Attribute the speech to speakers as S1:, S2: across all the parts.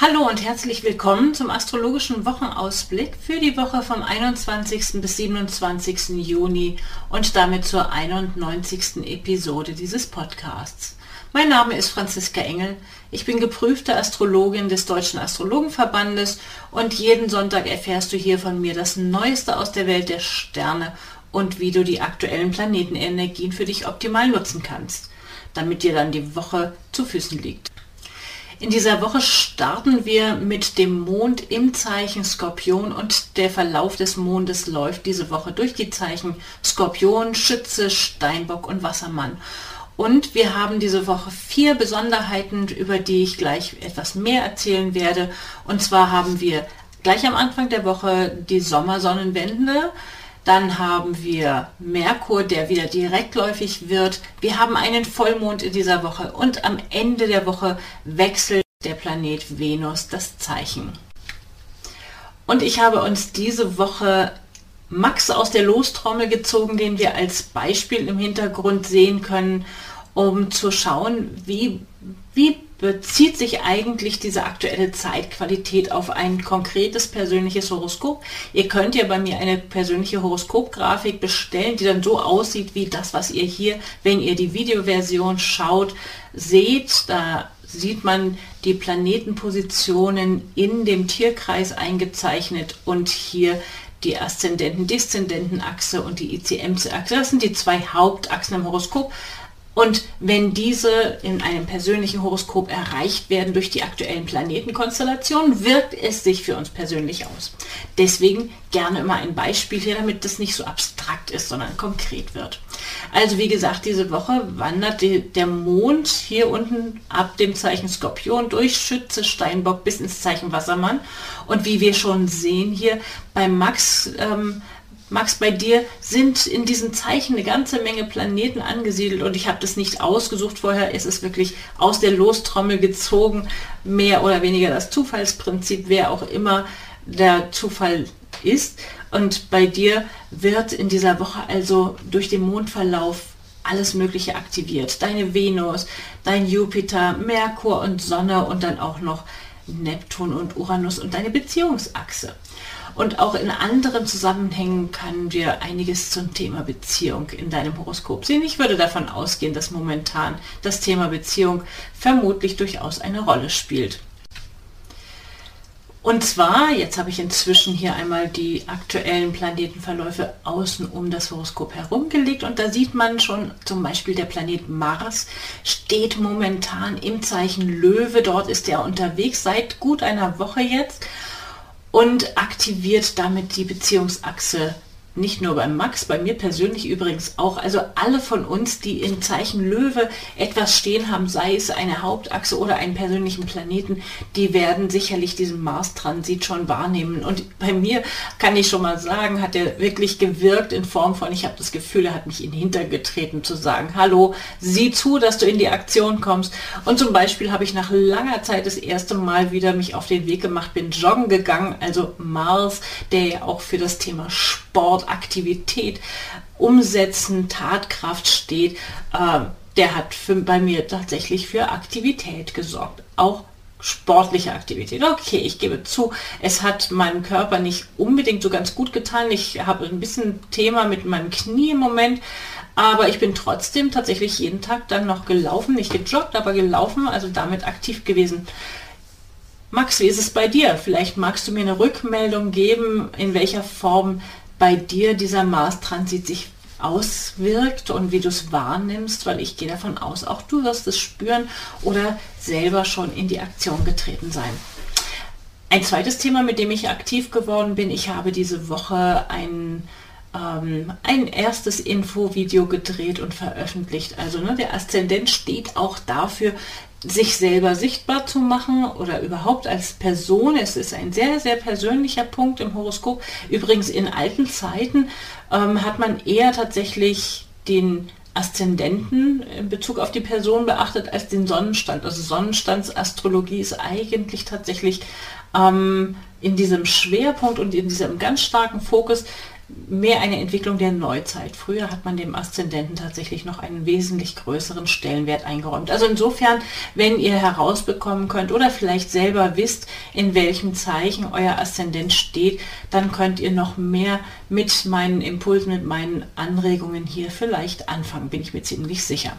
S1: Hallo und herzlich willkommen zum astrologischen Wochenausblick für die Woche vom 21. bis 27. Juni und damit zur 91. Episode dieses Podcasts. Mein Name ist Franziska Engel. Ich bin geprüfte Astrologin des Deutschen Astrologenverbandes und jeden Sonntag erfährst du hier von mir das Neueste aus der Welt der Sterne und wie du die aktuellen Planetenenergien für dich optimal nutzen kannst, damit dir dann die Woche zu Füßen liegt. In dieser Woche starten wir mit dem Mond im Zeichen Skorpion und der Verlauf des Mondes läuft diese Woche durch die Zeichen Skorpion, Schütze, Steinbock und Wassermann. Und wir haben diese Woche vier Besonderheiten, über die ich gleich etwas mehr erzählen werde. Und zwar haben wir gleich am Anfang der Woche die Sommersonnenwende. Dann haben wir Merkur, der wieder direktläufig wird. Wir haben einen Vollmond in dieser Woche und am Ende der Woche wechselt der Planet Venus das Zeichen. Und ich habe uns diese Woche Max aus der Lostrommel gezogen, den wir als Beispiel im Hintergrund sehen können, um zu schauen, wie, wie bezieht sich eigentlich diese aktuelle Zeitqualität auf ein konkretes persönliches Horoskop. Ihr könnt ja bei mir eine persönliche Horoskopgrafik bestellen, die dann so aussieht wie das, was ihr hier, wenn ihr die Videoversion schaut, seht. Da sieht man die Planetenpositionen in dem Tierkreis eingezeichnet und hier die Aszendenten-Deszendenten-Achse und die ICM-Achse. Das sind die zwei Hauptachsen im Horoskop. Und wenn diese in einem persönlichen Horoskop erreicht werden durch die aktuellen Planetenkonstellationen, wirkt es sich für uns persönlich aus. Deswegen gerne immer ein Beispiel hier, damit das nicht so abstrakt ist, sondern konkret wird. Also wie gesagt, diese Woche wandert die, der Mond hier unten ab dem Zeichen Skorpion durch Schütze, Steinbock bis ins Zeichen Wassermann. Und wie wir schon sehen hier bei Max, ähm, Max, bei dir sind in diesem Zeichen eine ganze Menge Planeten angesiedelt und ich habe das nicht ausgesucht vorher. Es ist wirklich aus der Lostrommel gezogen, mehr oder weniger das Zufallsprinzip, wer auch immer der Zufall ist. Und bei dir wird in dieser Woche also durch den Mondverlauf alles Mögliche aktiviert. Deine Venus, dein Jupiter, Merkur und Sonne und dann auch noch Neptun und Uranus und deine Beziehungsachse. Und auch in anderen Zusammenhängen können wir einiges zum Thema Beziehung in deinem Horoskop sehen. Ich würde davon ausgehen, dass momentan das Thema Beziehung vermutlich durchaus eine Rolle spielt. Und zwar, jetzt habe ich inzwischen hier einmal die aktuellen Planetenverläufe außen um das Horoskop herumgelegt und da sieht man schon zum Beispiel der Planet Mars steht momentan im Zeichen Löwe. Dort ist er unterwegs seit gut einer Woche jetzt und aktiviert damit die Beziehungsachse nicht nur beim Max, bei mir persönlich übrigens auch. Also alle von uns, die im Zeichen Löwe etwas stehen haben, sei es eine Hauptachse oder einen persönlichen Planeten, die werden sicherlich diesen Mars-Transit schon wahrnehmen. Und bei mir kann ich schon mal sagen, hat er wirklich gewirkt in Form von, ich habe das Gefühl, er hat mich in den Hintergetreten zu sagen, hallo, sieh zu, dass du in die Aktion kommst. Und zum Beispiel habe ich nach langer Zeit das erste Mal wieder mich auf den Weg gemacht, bin joggen gegangen, also Mars, der ja auch für das Thema Sport Wort Aktivität, Umsetzen, Tatkraft steht, äh, der hat für, bei mir tatsächlich für Aktivität gesorgt. Auch sportliche Aktivität. Okay, ich gebe zu, es hat meinem Körper nicht unbedingt so ganz gut getan. Ich habe ein bisschen Thema mit meinem Knie im Moment, aber ich bin trotzdem tatsächlich jeden Tag dann noch gelaufen, nicht gejoggt, aber gelaufen, also damit aktiv gewesen. Max, wie ist es bei dir? Vielleicht magst du mir eine Rückmeldung geben, in welcher Form bei dir dieser Mars-Transit sich auswirkt und wie du es wahrnimmst, weil ich gehe davon aus, auch du wirst es spüren oder selber schon in die Aktion getreten sein. Ein zweites Thema, mit dem ich aktiv geworden bin, ich habe diese Woche ein, ähm, ein erstes Infovideo gedreht und veröffentlicht. Also ne, der Aszendent steht auch dafür, sich selber sichtbar zu machen oder überhaupt als Person. Es ist ein sehr, sehr persönlicher Punkt im Horoskop. Übrigens in alten Zeiten ähm, hat man eher tatsächlich den Aszendenten in Bezug auf die Person beachtet als den Sonnenstand. Also Sonnenstandsastrologie ist eigentlich tatsächlich ähm, in diesem Schwerpunkt und in diesem ganz starken Fokus mehr eine Entwicklung der Neuzeit. Früher hat man dem Aszendenten tatsächlich noch einen wesentlich größeren Stellenwert eingeräumt. Also insofern, wenn ihr herausbekommen könnt oder vielleicht selber wisst, in welchem Zeichen euer Aszendent steht, dann könnt ihr noch mehr mit meinen Impulsen, mit meinen Anregungen hier vielleicht anfangen, bin ich mir ziemlich sicher.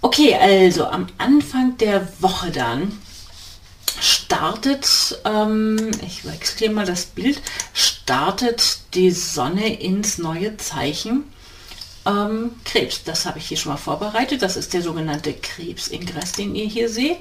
S1: Okay, also am Anfang der Woche dann startet, ähm, ich wechsle mal das Bild, startet die Sonne ins neue Zeichen ähm, Krebs. Das habe ich hier schon mal vorbereitet. Das ist der sogenannte Krebsingress, den ihr hier seht.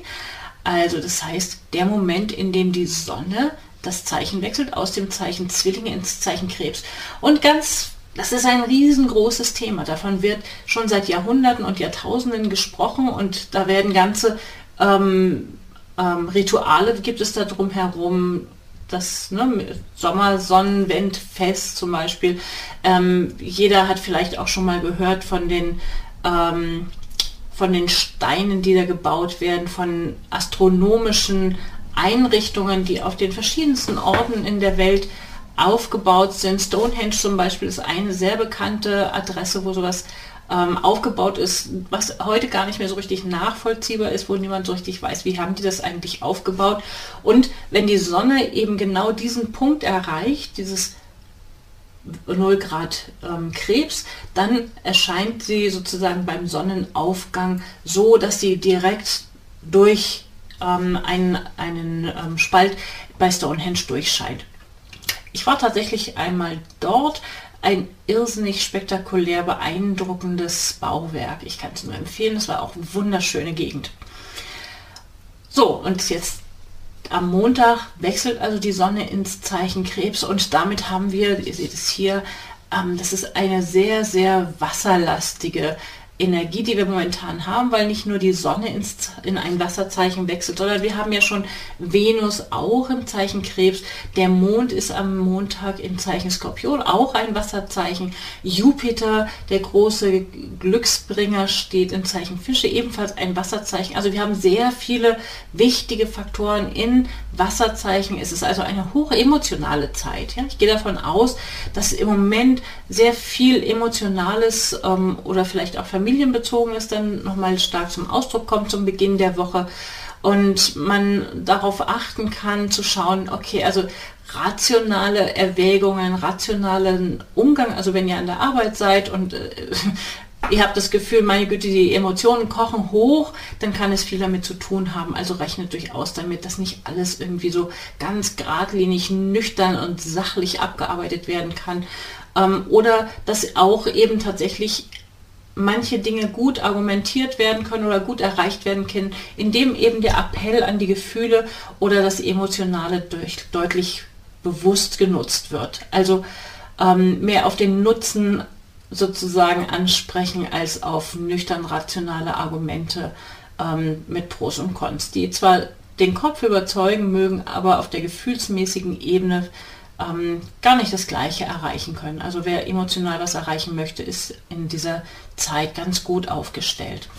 S1: Also das heißt, der Moment, in dem die Sonne das Zeichen wechselt aus dem Zeichen Zwillinge ins Zeichen Krebs. Und ganz, das ist ein riesengroßes Thema. Davon wird schon seit Jahrhunderten und Jahrtausenden gesprochen und da werden ganze ähm, ähm, Rituale gibt es da drumherum, das ne, Sommersonnenwendfest zum Beispiel. Ähm, jeder hat vielleicht auch schon mal gehört von den, ähm, von den Steinen, die da gebaut werden, von astronomischen Einrichtungen, die auf den verschiedensten Orten in der Welt aufgebaut sind. Stonehenge zum Beispiel ist eine sehr bekannte Adresse, wo sowas ähm, aufgebaut ist, was heute gar nicht mehr so richtig nachvollziehbar ist, wo niemand so richtig weiß, wie haben die das eigentlich aufgebaut. Und wenn die Sonne eben genau diesen Punkt erreicht, dieses 0 Grad ähm, Krebs, dann erscheint sie sozusagen beim Sonnenaufgang so, dass sie direkt durch ähm, einen, einen ähm, Spalt bei Stonehenge durchscheint. Ich war tatsächlich einmal dort, ein irrsinnig spektakulär beeindruckendes Bauwerk. Ich kann es nur empfehlen, es war auch eine wunderschöne Gegend. So, und jetzt am Montag wechselt also die Sonne ins Zeichen Krebs und damit haben wir, ihr seht es hier, ähm, das ist eine sehr, sehr wasserlastige Energie, die wir momentan haben, weil nicht nur die Sonne ins, in ein Wasserzeichen wechselt, sondern wir haben ja schon Venus auch im Zeichen Krebs. Der Mond ist am Montag im Zeichen Skorpion, auch ein Wasserzeichen. Jupiter, der große Glücksbringer, steht im Zeichen Fische, ebenfalls ein Wasserzeichen. Also wir haben sehr viele wichtige Faktoren in Wasserzeichen. Es ist also eine hoch emotionale Zeit. Ja? Ich gehe davon aus, dass im Moment sehr viel Emotionales ähm, oder vielleicht auch Familie familienbezogenes dann nochmal stark zum Ausdruck kommt zum Beginn der Woche und man darauf achten kann zu schauen, okay, also rationale Erwägungen, rationalen Umgang, also wenn ihr an der Arbeit seid und äh, ihr habt das Gefühl, meine Güte, die Emotionen kochen hoch, dann kann es viel damit zu tun haben. Also rechnet durchaus damit, dass nicht alles irgendwie so ganz geradlinig, nüchtern und sachlich abgearbeitet werden kann. Ähm, oder dass auch eben tatsächlich manche Dinge gut argumentiert werden können oder gut erreicht werden können, indem eben der Appell an die Gefühle oder das Emotionale durch, deutlich bewusst genutzt wird. Also ähm, mehr auf den Nutzen sozusagen ansprechen als auf nüchtern rationale Argumente ähm, mit Pros und Cons, die zwar den Kopf überzeugen mögen, aber auf der gefühlsmäßigen Ebene ähm, gar nicht das Gleiche erreichen können. Also wer emotional was erreichen möchte, ist in dieser Zeit ganz gut aufgestellt.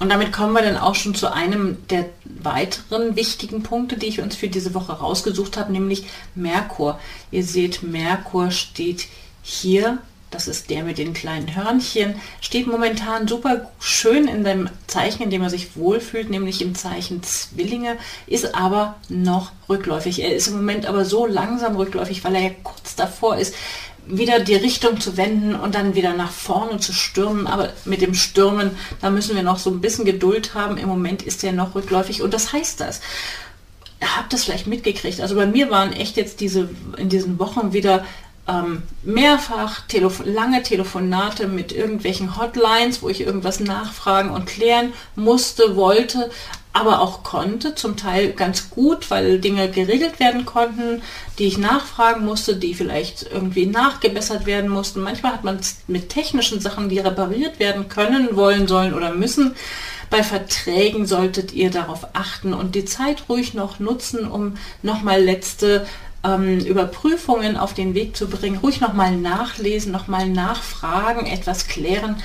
S1: Und damit kommen wir dann auch schon zu einem der weiteren wichtigen Punkte, die ich uns für diese Woche rausgesucht habe, nämlich Merkur. Ihr seht, Merkur steht hier das ist der mit den kleinen Hörnchen, steht momentan super schön in dem Zeichen, in dem er sich wohlfühlt, nämlich im Zeichen Zwillinge, ist aber noch rückläufig. Er ist im Moment aber so langsam rückläufig, weil er ja kurz davor ist, wieder die Richtung zu wenden und dann wieder nach vorne zu stürmen. Aber mit dem Stürmen, da müssen wir noch so ein bisschen Geduld haben. Im Moment ist er noch rückläufig und das heißt das. Habt das vielleicht mitgekriegt. Also bei mir waren echt jetzt diese in diesen Wochen wieder ähm, mehrfach Telef lange Telefonate mit irgendwelchen Hotlines, wo ich irgendwas nachfragen und klären musste, wollte, aber auch konnte, zum Teil ganz gut, weil Dinge geregelt werden konnten, die ich nachfragen musste, die vielleicht irgendwie nachgebessert werden mussten. Manchmal hat man mit technischen Sachen, die repariert werden können, wollen, sollen oder müssen. Bei Verträgen solltet ihr darauf achten und die Zeit ruhig noch nutzen, um nochmal letzte ähm, Überprüfungen auf den Weg zu bringen, ruhig nochmal nachlesen, nochmal nachfragen, etwas klären.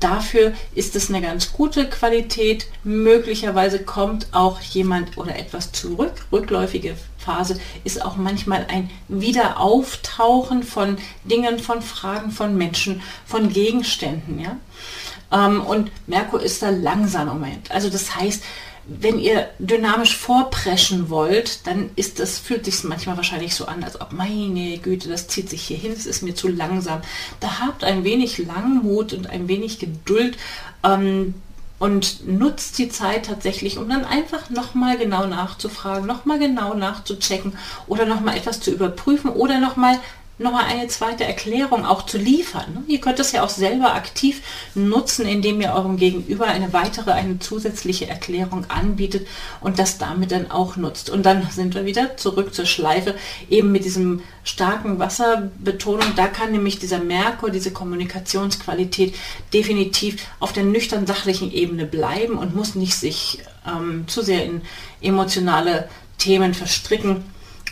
S1: Dafür ist es eine ganz gute Qualität. Möglicherweise kommt auch jemand oder etwas zurück. Rückläufige Phase ist auch manchmal ein Wiederauftauchen von Dingen, von Fragen, von Menschen, von Gegenständen. Ja? Ähm, und Merkur ist da langsam im Moment. Also das heißt, wenn ihr dynamisch vorpreschen wollt, dann ist das, fühlt sich manchmal wahrscheinlich so an, als ob, meine Güte, das zieht sich hier hin, es ist mir zu langsam. Da habt ein wenig Langmut und ein wenig Geduld ähm, und nutzt die Zeit tatsächlich, um dann einfach nochmal genau nachzufragen, nochmal genau nachzuchecken oder nochmal etwas zu überprüfen oder nochmal nochmal eine zweite Erklärung auch zu liefern. Ne? Ihr könnt es ja auch selber aktiv nutzen, indem ihr eurem Gegenüber eine weitere, eine zusätzliche Erklärung anbietet und das damit dann auch nutzt. Und dann sind wir wieder zurück zur Schleife, eben mit diesem starken Wasserbetonung. Da kann nämlich dieser Merkur, diese Kommunikationsqualität definitiv auf der nüchtern sachlichen Ebene bleiben und muss nicht sich ähm, zu sehr in emotionale Themen verstricken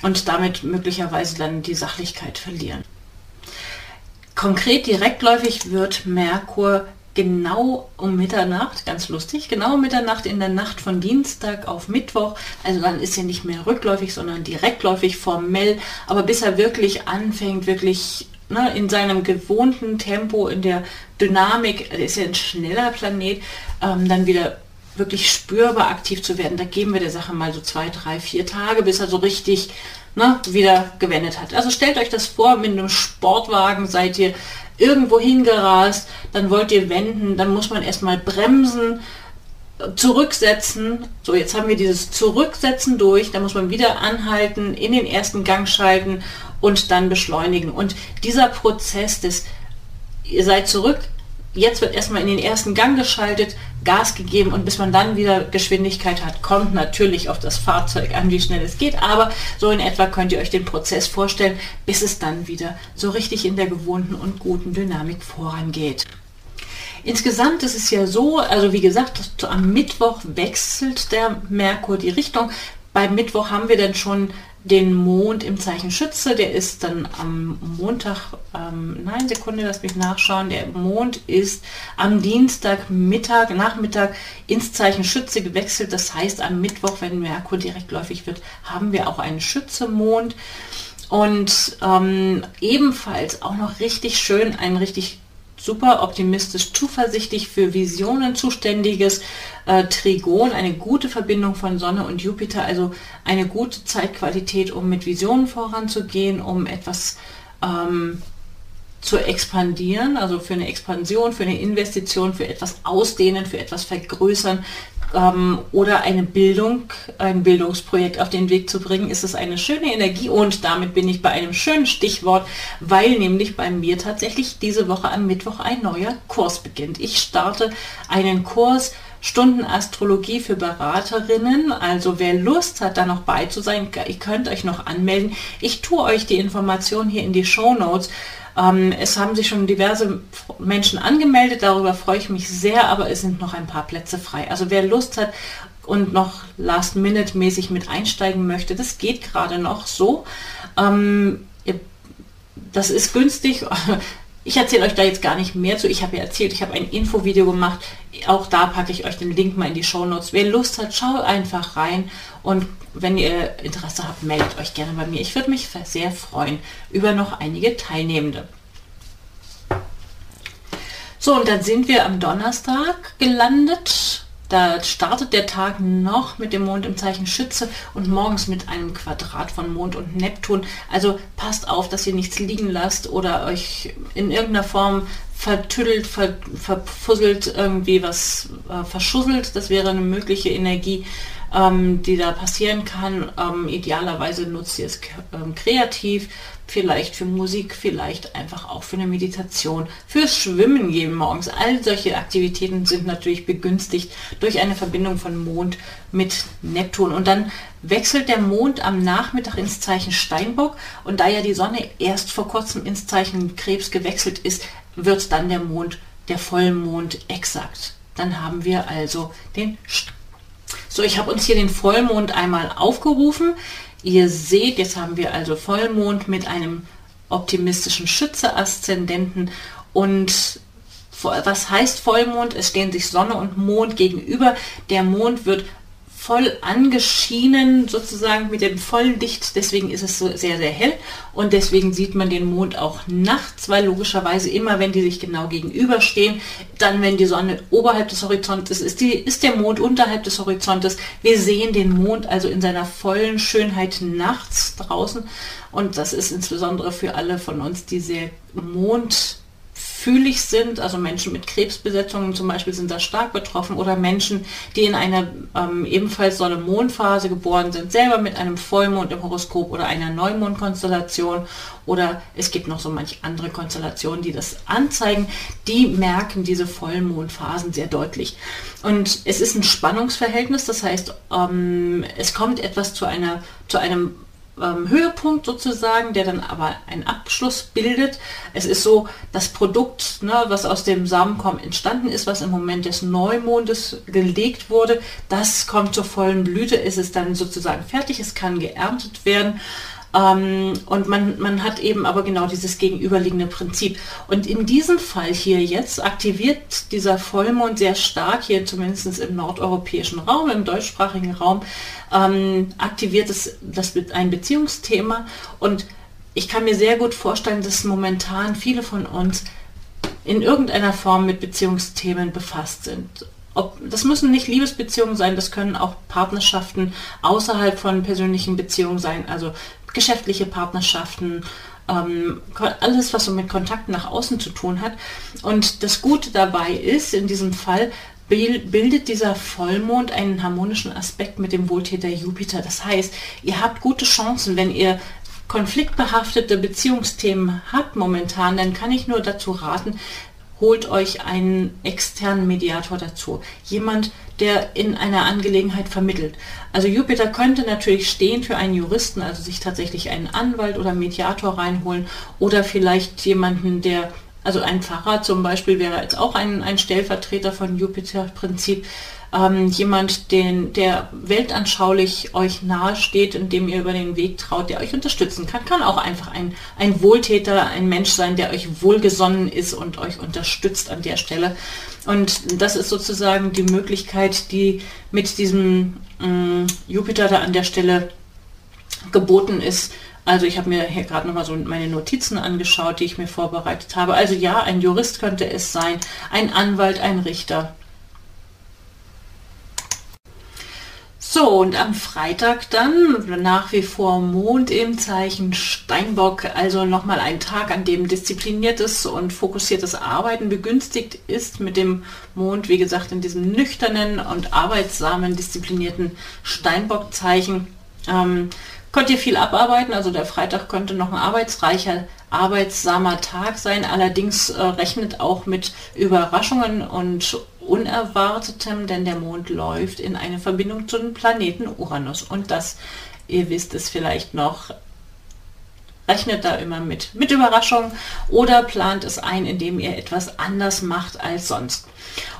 S1: und damit möglicherweise dann die Sachlichkeit verlieren. Konkret direktläufig wird Merkur genau um Mitternacht, ganz lustig, genau um Mitternacht in der Nacht von Dienstag auf Mittwoch. Also dann ist er nicht mehr rückläufig, sondern direktläufig formell. Aber bis er wirklich anfängt, wirklich ne, in seinem gewohnten Tempo, in der Dynamik, er ist ja ein schneller Planet, ähm, dann wieder wirklich spürbar aktiv zu werden. Da geben wir der Sache mal so zwei, drei, vier Tage, bis er so richtig ne, wieder gewendet hat. Also stellt euch das vor, mit einem Sportwagen seid ihr irgendwo hingerast, dann wollt ihr wenden, dann muss man erstmal bremsen, zurücksetzen. So, jetzt haben wir dieses Zurücksetzen durch, dann muss man wieder anhalten, in den ersten Gang schalten und dann beschleunigen. Und dieser Prozess des, ihr seid zurück, jetzt wird erstmal in den ersten Gang geschaltet, Gas gegeben und bis man dann wieder Geschwindigkeit hat, kommt natürlich auf das Fahrzeug an, wie schnell es geht. Aber so in etwa könnt ihr euch den Prozess vorstellen, bis es dann wieder so richtig in der gewohnten und guten Dynamik vorangeht. Insgesamt ist es ja so, also wie gesagt, am Mittwoch wechselt der Merkur die Richtung. Beim Mittwoch haben wir dann schon den Mond im Zeichen Schütze, der ist dann am Montag, ähm, nein, Sekunde, lass mich nachschauen, der Mond ist am Dienstag Mittag, Nachmittag ins Zeichen Schütze gewechselt. Das heißt, am Mittwoch, wenn Merkur direktläufig wird, haben wir auch einen Schütze-Mond. Und ähm, ebenfalls auch noch richtig schön, ein richtig super optimistisch, zuversichtlich für Visionen zuständiges äh, Trigon, eine gute Verbindung von Sonne und Jupiter, also eine gute Zeitqualität, um mit Visionen voranzugehen, um etwas ähm, zu expandieren, also für eine Expansion, für eine Investition, für etwas ausdehnen, für etwas vergrößern, ähm, oder eine Bildung, ein Bildungsprojekt auf den Weg zu bringen, ist es eine schöne Energie und damit bin ich bei einem schönen Stichwort, weil nämlich bei mir tatsächlich diese Woche am Mittwoch ein neuer Kurs beginnt. Ich starte einen Kurs Stunden Astrologie für Beraterinnen. Also wer Lust hat, da noch bei zu sein, ihr könnt euch noch anmelden. Ich tue euch die Information hier in die Show Notes. Ähm, es haben sich schon diverse Menschen angemeldet, darüber freue ich mich sehr, aber es sind noch ein paar Plätze frei. Also wer Lust hat und noch Last-Minute-mäßig mit einsteigen möchte, das geht gerade noch so. Ähm, das ist günstig. Ich erzähle euch da jetzt gar nicht mehr zu. Ich habe ja erzählt, ich habe ein Infovideo gemacht. Auch da packe ich euch den Link mal in die Show Notes. Wer Lust hat, schaut einfach rein. Und wenn ihr Interesse habt, meldet euch gerne bei mir. Ich würde mich sehr freuen über noch einige Teilnehmende. So, und dann sind wir am Donnerstag gelandet. Da startet der Tag noch mit dem Mond im Zeichen Schütze und morgens mit einem Quadrat von Mond und Neptun. Also passt auf, dass ihr nichts liegen lasst oder euch in irgendeiner Form vertüdelt, ver, verfusselt, irgendwie was äh, verschusselt. Das wäre eine mögliche Energie, ähm, die da passieren kann. Ähm, idealerweise nutzt ihr es ähm, kreativ vielleicht für Musik, vielleicht einfach auch für eine Meditation, fürs Schwimmen gehen morgens. All solche Aktivitäten sind natürlich begünstigt durch eine Verbindung von Mond mit Neptun. Und dann wechselt der Mond am Nachmittag ins Zeichen Steinbock und da ja die Sonne erst vor kurzem ins Zeichen Krebs gewechselt ist, wird dann der Mond, der Vollmond exakt. Dann haben wir also den St so, ich habe uns hier den Vollmond einmal aufgerufen. Ihr seht, jetzt haben wir also Vollmond mit einem optimistischen Schütze-Aszendenten und was heißt Vollmond? Es stehen sich Sonne und Mond gegenüber. Der Mond wird voll angeschienen, sozusagen mit dem vollen Licht. Deswegen ist es so sehr, sehr hell. Und deswegen sieht man den Mond auch nachts, weil logischerweise immer, wenn die sich genau gegenüberstehen, dann, wenn die Sonne oberhalb des Horizonts ist, ist, die, ist der Mond unterhalb des Horizontes. Wir sehen den Mond also in seiner vollen Schönheit nachts draußen. Und das ist insbesondere für alle von uns, die sehr Mond fühlig sind, also Menschen mit Krebsbesetzungen zum Beispiel sind da stark betroffen oder Menschen, die in einer ähm, ebenfalls Sonne-Mond-Phase geboren sind, selber mit einem Vollmond im Horoskop oder einer Neumond-Konstellation oder es gibt noch so manche andere Konstellationen, die das anzeigen, die merken diese Vollmondphasen sehr deutlich. Und es ist ein Spannungsverhältnis, das heißt, ähm, es kommt etwas zu einer zu einem ähm, Höhepunkt sozusagen, der dann aber einen Abschluss bildet. Es ist so, das Produkt, ne, was aus dem Samenkorn entstanden ist, was im Moment des Neumondes gelegt wurde, das kommt zur vollen Blüte, ist es dann sozusagen fertig, es kann geerntet werden. Ähm, und man, man hat eben aber genau dieses gegenüberliegende Prinzip. Und in diesem Fall hier jetzt aktiviert dieser Vollmond sehr stark, hier zumindest im nordeuropäischen Raum, im deutschsprachigen Raum, ähm, aktiviert es das ein Beziehungsthema. Und ich kann mir sehr gut vorstellen, dass momentan viele von uns in irgendeiner Form mit Beziehungsthemen befasst sind. Ob, das müssen nicht Liebesbeziehungen sein, das können auch Partnerschaften außerhalb von persönlichen Beziehungen sein, also geschäftliche Partnerschaften, ähm, alles, was so mit Kontakten nach außen zu tun hat. Und das Gute dabei ist, in diesem Fall bildet dieser Vollmond einen harmonischen Aspekt mit dem Wohltäter Jupiter. Das heißt, ihr habt gute Chancen, wenn ihr konfliktbehaftete Beziehungsthemen habt momentan, dann kann ich nur dazu raten, holt euch einen externen Mediator dazu. Jemand, der in einer Angelegenheit vermittelt. Also Jupiter könnte natürlich stehen für einen Juristen, also sich tatsächlich einen Anwalt oder Mediator reinholen oder vielleicht jemanden, der also ein Pfarrer zum Beispiel wäre jetzt auch ein, ein Stellvertreter von Jupiter-Prinzip, ähm, jemand, den, der weltanschaulich euch nahe steht, indem ihr über den Weg traut, der euch unterstützen kann. Kann auch einfach ein, ein Wohltäter, ein Mensch sein, der euch wohlgesonnen ist und euch unterstützt an der Stelle. Und das ist sozusagen die Möglichkeit, die mit diesem ähm, Jupiter da an der Stelle geboten ist, also ich habe mir hier gerade nochmal so meine Notizen angeschaut, die ich mir vorbereitet habe. Also ja, ein Jurist könnte es sein, ein Anwalt, ein Richter. So, und am Freitag dann nach wie vor Mond im Zeichen Steinbock, also nochmal ein Tag, an dem diszipliniertes und fokussiertes Arbeiten begünstigt ist mit dem Mond, wie gesagt, in diesem nüchternen und arbeitsamen, disziplinierten Steinbock-Zeichen. Ähm, könnt ihr viel abarbeiten, also der Freitag könnte noch ein arbeitsreicher, arbeitsamer Tag sein, allerdings äh, rechnet auch mit Überraschungen und Unerwartetem, denn der Mond läuft in eine Verbindung zu dem Planeten Uranus. Und das, ihr wisst es vielleicht noch, rechnet da immer mit, mit Überraschungen oder plant es ein, indem ihr etwas anders macht als sonst.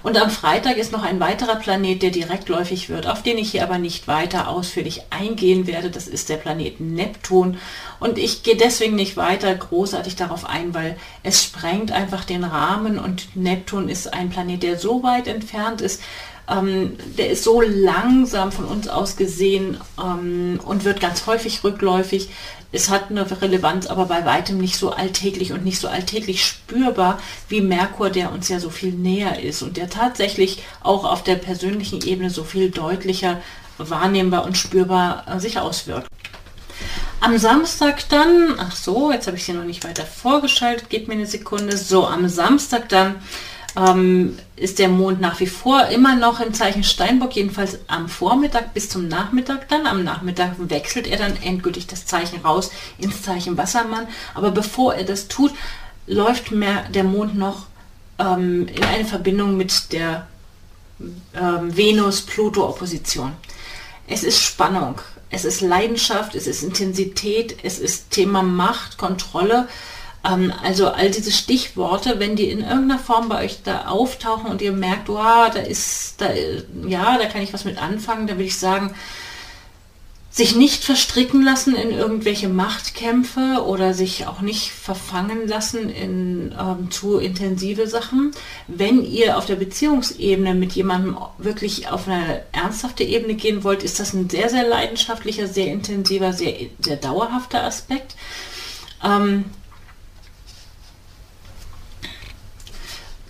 S1: Und am Freitag ist noch ein weiterer Planet, der direktläufig wird, auf den ich hier aber nicht weiter ausführlich eingehen werde. Das ist der Planet Neptun. Und ich gehe deswegen nicht weiter großartig darauf ein, weil es sprengt einfach den Rahmen und Neptun ist ein Planet, der so weit entfernt ist, ähm, der ist so langsam von uns aus gesehen ähm, und wird ganz häufig rückläufig. Es hat eine Relevanz, aber bei weitem nicht so alltäglich und nicht so alltäglich spürbar wie Merkur, der uns ja so viel näher ist und der tatsächlich auch auf der persönlichen Ebene so viel deutlicher wahrnehmbar und spürbar äh, sich auswirkt. Am Samstag dann, ach so, jetzt habe ich sie noch nicht weiter vorgeschaltet, gebt mir eine Sekunde. So, am Samstag dann ähm, ist der Mond nach wie vor immer noch im Zeichen Steinbock, jedenfalls am Vormittag bis zum Nachmittag dann. Am Nachmittag wechselt er dann endgültig das Zeichen raus ins Zeichen Wassermann. Aber bevor er das tut, läuft mehr der Mond noch ähm, in eine Verbindung mit der ähm, Venus-Pluto-Opposition. Es ist Spannung, es ist Leidenschaft, es ist Intensität, es ist Thema Macht, Kontrolle. Ähm, also all diese Stichworte, wenn die in irgendeiner Form bei euch da auftauchen und ihr merkt, wow, da ist, da, ja, da kann ich was mit anfangen, da würde ich sagen, sich nicht verstricken lassen in irgendwelche Machtkämpfe oder sich auch nicht verfangen lassen in ähm, zu intensive Sachen. Wenn ihr auf der Beziehungsebene mit jemandem wirklich auf eine ernsthafte Ebene gehen wollt, ist das ein sehr, sehr leidenschaftlicher, sehr intensiver, sehr, sehr dauerhafter Aspekt. Ähm,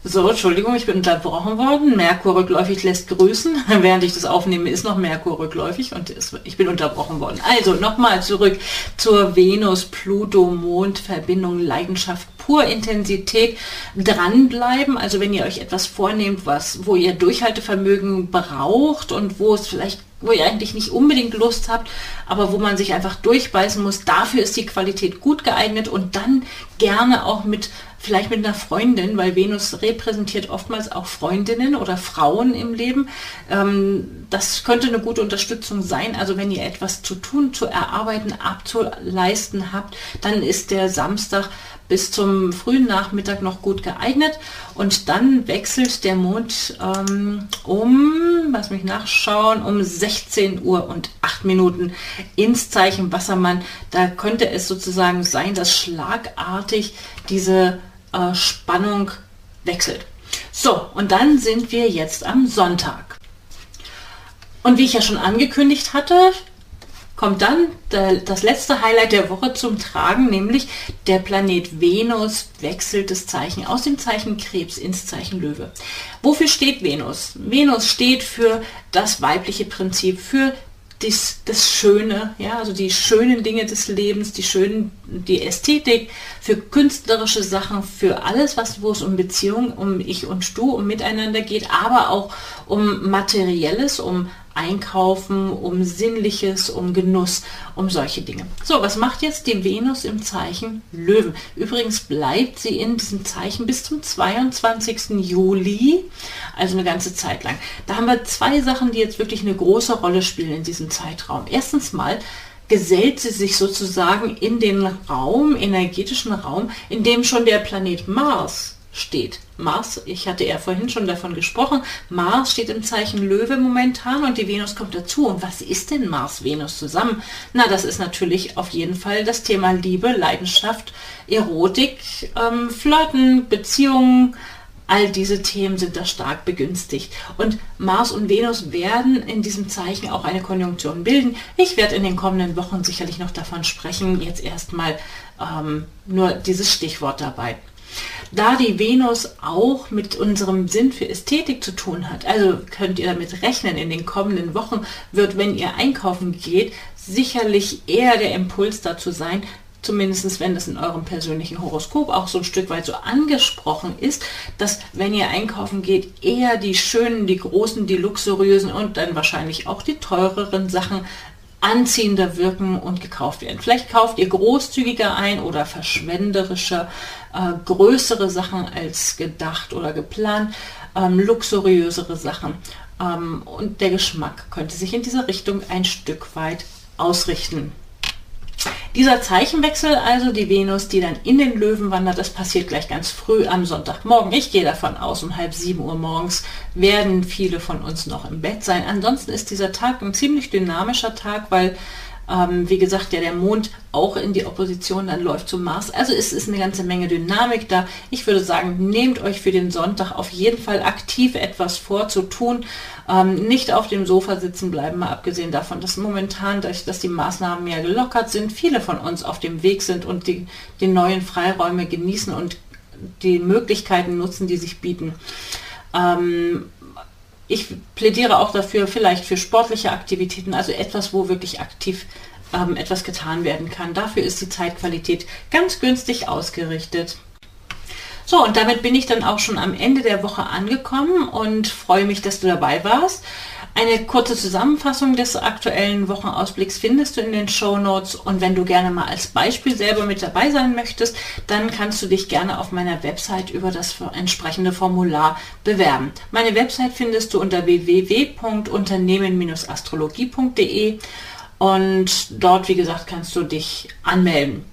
S1: So, Entschuldigung, ich bin unterbrochen worden. Merkur rückläufig lässt grüßen. Während ich das aufnehme, ist noch Merkur rückläufig und ich bin unterbrochen worden. Also nochmal zurück zur Venus-Pluto-Mond-Verbindung, Leidenschaft, pur Intensität, dranbleiben. Also wenn ihr euch etwas vornehmt, was, wo ihr Durchhaltevermögen braucht und wo es vielleicht wo ihr eigentlich nicht unbedingt Lust habt, aber wo man sich einfach durchbeißen muss. Dafür ist die Qualität gut geeignet und dann gerne auch mit vielleicht mit einer Freundin, weil Venus repräsentiert oftmals auch Freundinnen oder Frauen im Leben. Ähm, das könnte eine gute Unterstützung sein. Also wenn ihr etwas zu tun, zu erarbeiten, abzuleisten habt, dann ist der Samstag bis zum frühen Nachmittag noch gut geeignet. Und dann wechselt der Mond ähm, um, lass mich nachschauen, um 16 Uhr und 8 Minuten ins Zeichen Wassermann. Da könnte es sozusagen sein, dass schlagartig diese äh, Spannung wechselt. So, und dann sind wir jetzt am Sonntag. Und wie ich ja schon angekündigt hatte, kommt dann der, das letzte Highlight der Woche zum Tragen, nämlich der Planet Venus wechselt das Zeichen aus dem Zeichen Krebs ins Zeichen Löwe. Wofür steht Venus? Venus steht für das weibliche Prinzip, für das, das Schöne, ja, also die schönen Dinge des Lebens, die schönen, die Ästhetik, für künstlerische Sachen, für alles, was, wo es um Beziehung, um Ich und Du, um Miteinander geht, aber auch um Materielles, um Einkaufen, um Sinnliches, um Genuss, um solche Dinge. So, was macht jetzt die Venus im Zeichen Löwen? Übrigens bleibt sie in diesem Zeichen bis zum 22. Juli, also eine ganze Zeit lang. Da haben wir zwei Sachen, die jetzt wirklich eine große Rolle spielen in diesem Zeitraum. Erstens mal gesellt sie sich sozusagen in den Raum, energetischen Raum, in dem schon der Planet Mars steht. Mars, ich hatte ja vorhin schon davon gesprochen, Mars steht im Zeichen Löwe momentan und die Venus kommt dazu. Und was ist denn Mars-Venus zusammen? Na, das ist natürlich auf jeden Fall das Thema Liebe, Leidenschaft, Erotik, ähm, Flirten, Beziehungen, All diese Themen sind da stark begünstigt. Und Mars und Venus werden in diesem Zeichen auch eine Konjunktion bilden. Ich werde in den kommenden Wochen sicherlich noch davon sprechen. Jetzt erstmal ähm, nur dieses Stichwort dabei. Da die Venus auch mit unserem Sinn für Ästhetik zu tun hat, also könnt ihr damit rechnen, in den kommenden Wochen wird, wenn ihr einkaufen geht, sicherlich eher der Impuls dazu sein, zumindest wenn das in eurem persönlichen Horoskop auch so ein Stück weit so angesprochen ist, dass wenn ihr einkaufen geht, eher die schönen, die großen, die luxuriösen und dann wahrscheinlich auch die teureren Sachen anziehender wirken und gekauft werden. Vielleicht kauft ihr großzügiger ein oder verschwenderischer, äh, größere Sachen als gedacht oder geplant, ähm, luxuriösere Sachen. Ähm, und der Geschmack könnte sich in diese Richtung ein Stück weit ausrichten. Dieser Zeichenwechsel, also die Venus, die dann in den Löwen wandert, das passiert gleich ganz früh am Sonntagmorgen. Ich gehe davon aus, um halb sieben Uhr morgens werden viele von uns noch im Bett sein. Ansonsten ist dieser Tag ein ziemlich dynamischer Tag, weil ähm, wie gesagt, ja der Mond auch in die Opposition dann läuft zum Mars. Also es ist eine ganze Menge Dynamik da. Ich würde sagen, nehmt euch für den Sonntag auf jeden Fall aktiv etwas vor zu tun. Ähm, nicht auf dem Sofa sitzen bleiben, mal abgesehen davon, dass momentan, dass, dass die Maßnahmen mehr gelockert sind, viele von uns auf dem Weg sind und die, die neuen Freiräume genießen und die Möglichkeiten nutzen, die sich bieten. Ähm, ich plädiere auch dafür, vielleicht für sportliche Aktivitäten, also etwas, wo wirklich aktiv ähm, etwas getan werden kann. Dafür ist die Zeitqualität ganz günstig ausgerichtet. So, und damit bin ich dann auch schon am Ende der Woche angekommen und freue mich, dass du dabei warst. Eine kurze Zusammenfassung des aktuellen Wochenausblicks findest du in den Show Notes und wenn du gerne mal als Beispiel selber mit dabei sein möchtest, dann kannst du dich gerne auf meiner Website über das entsprechende Formular bewerben. Meine Website findest du unter www.unternehmen-astrologie.de und dort, wie gesagt, kannst du dich anmelden.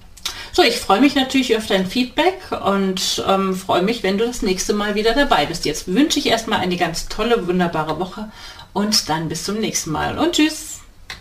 S1: So, ich freue mich natürlich auf dein Feedback und ähm, freue mich, wenn du das nächste Mal wieder dabei bist. Jetzt wünsche ich erstmal eine ganz tolle, wunderbare Woche und dann bis zum nächsten Mal und tschüss.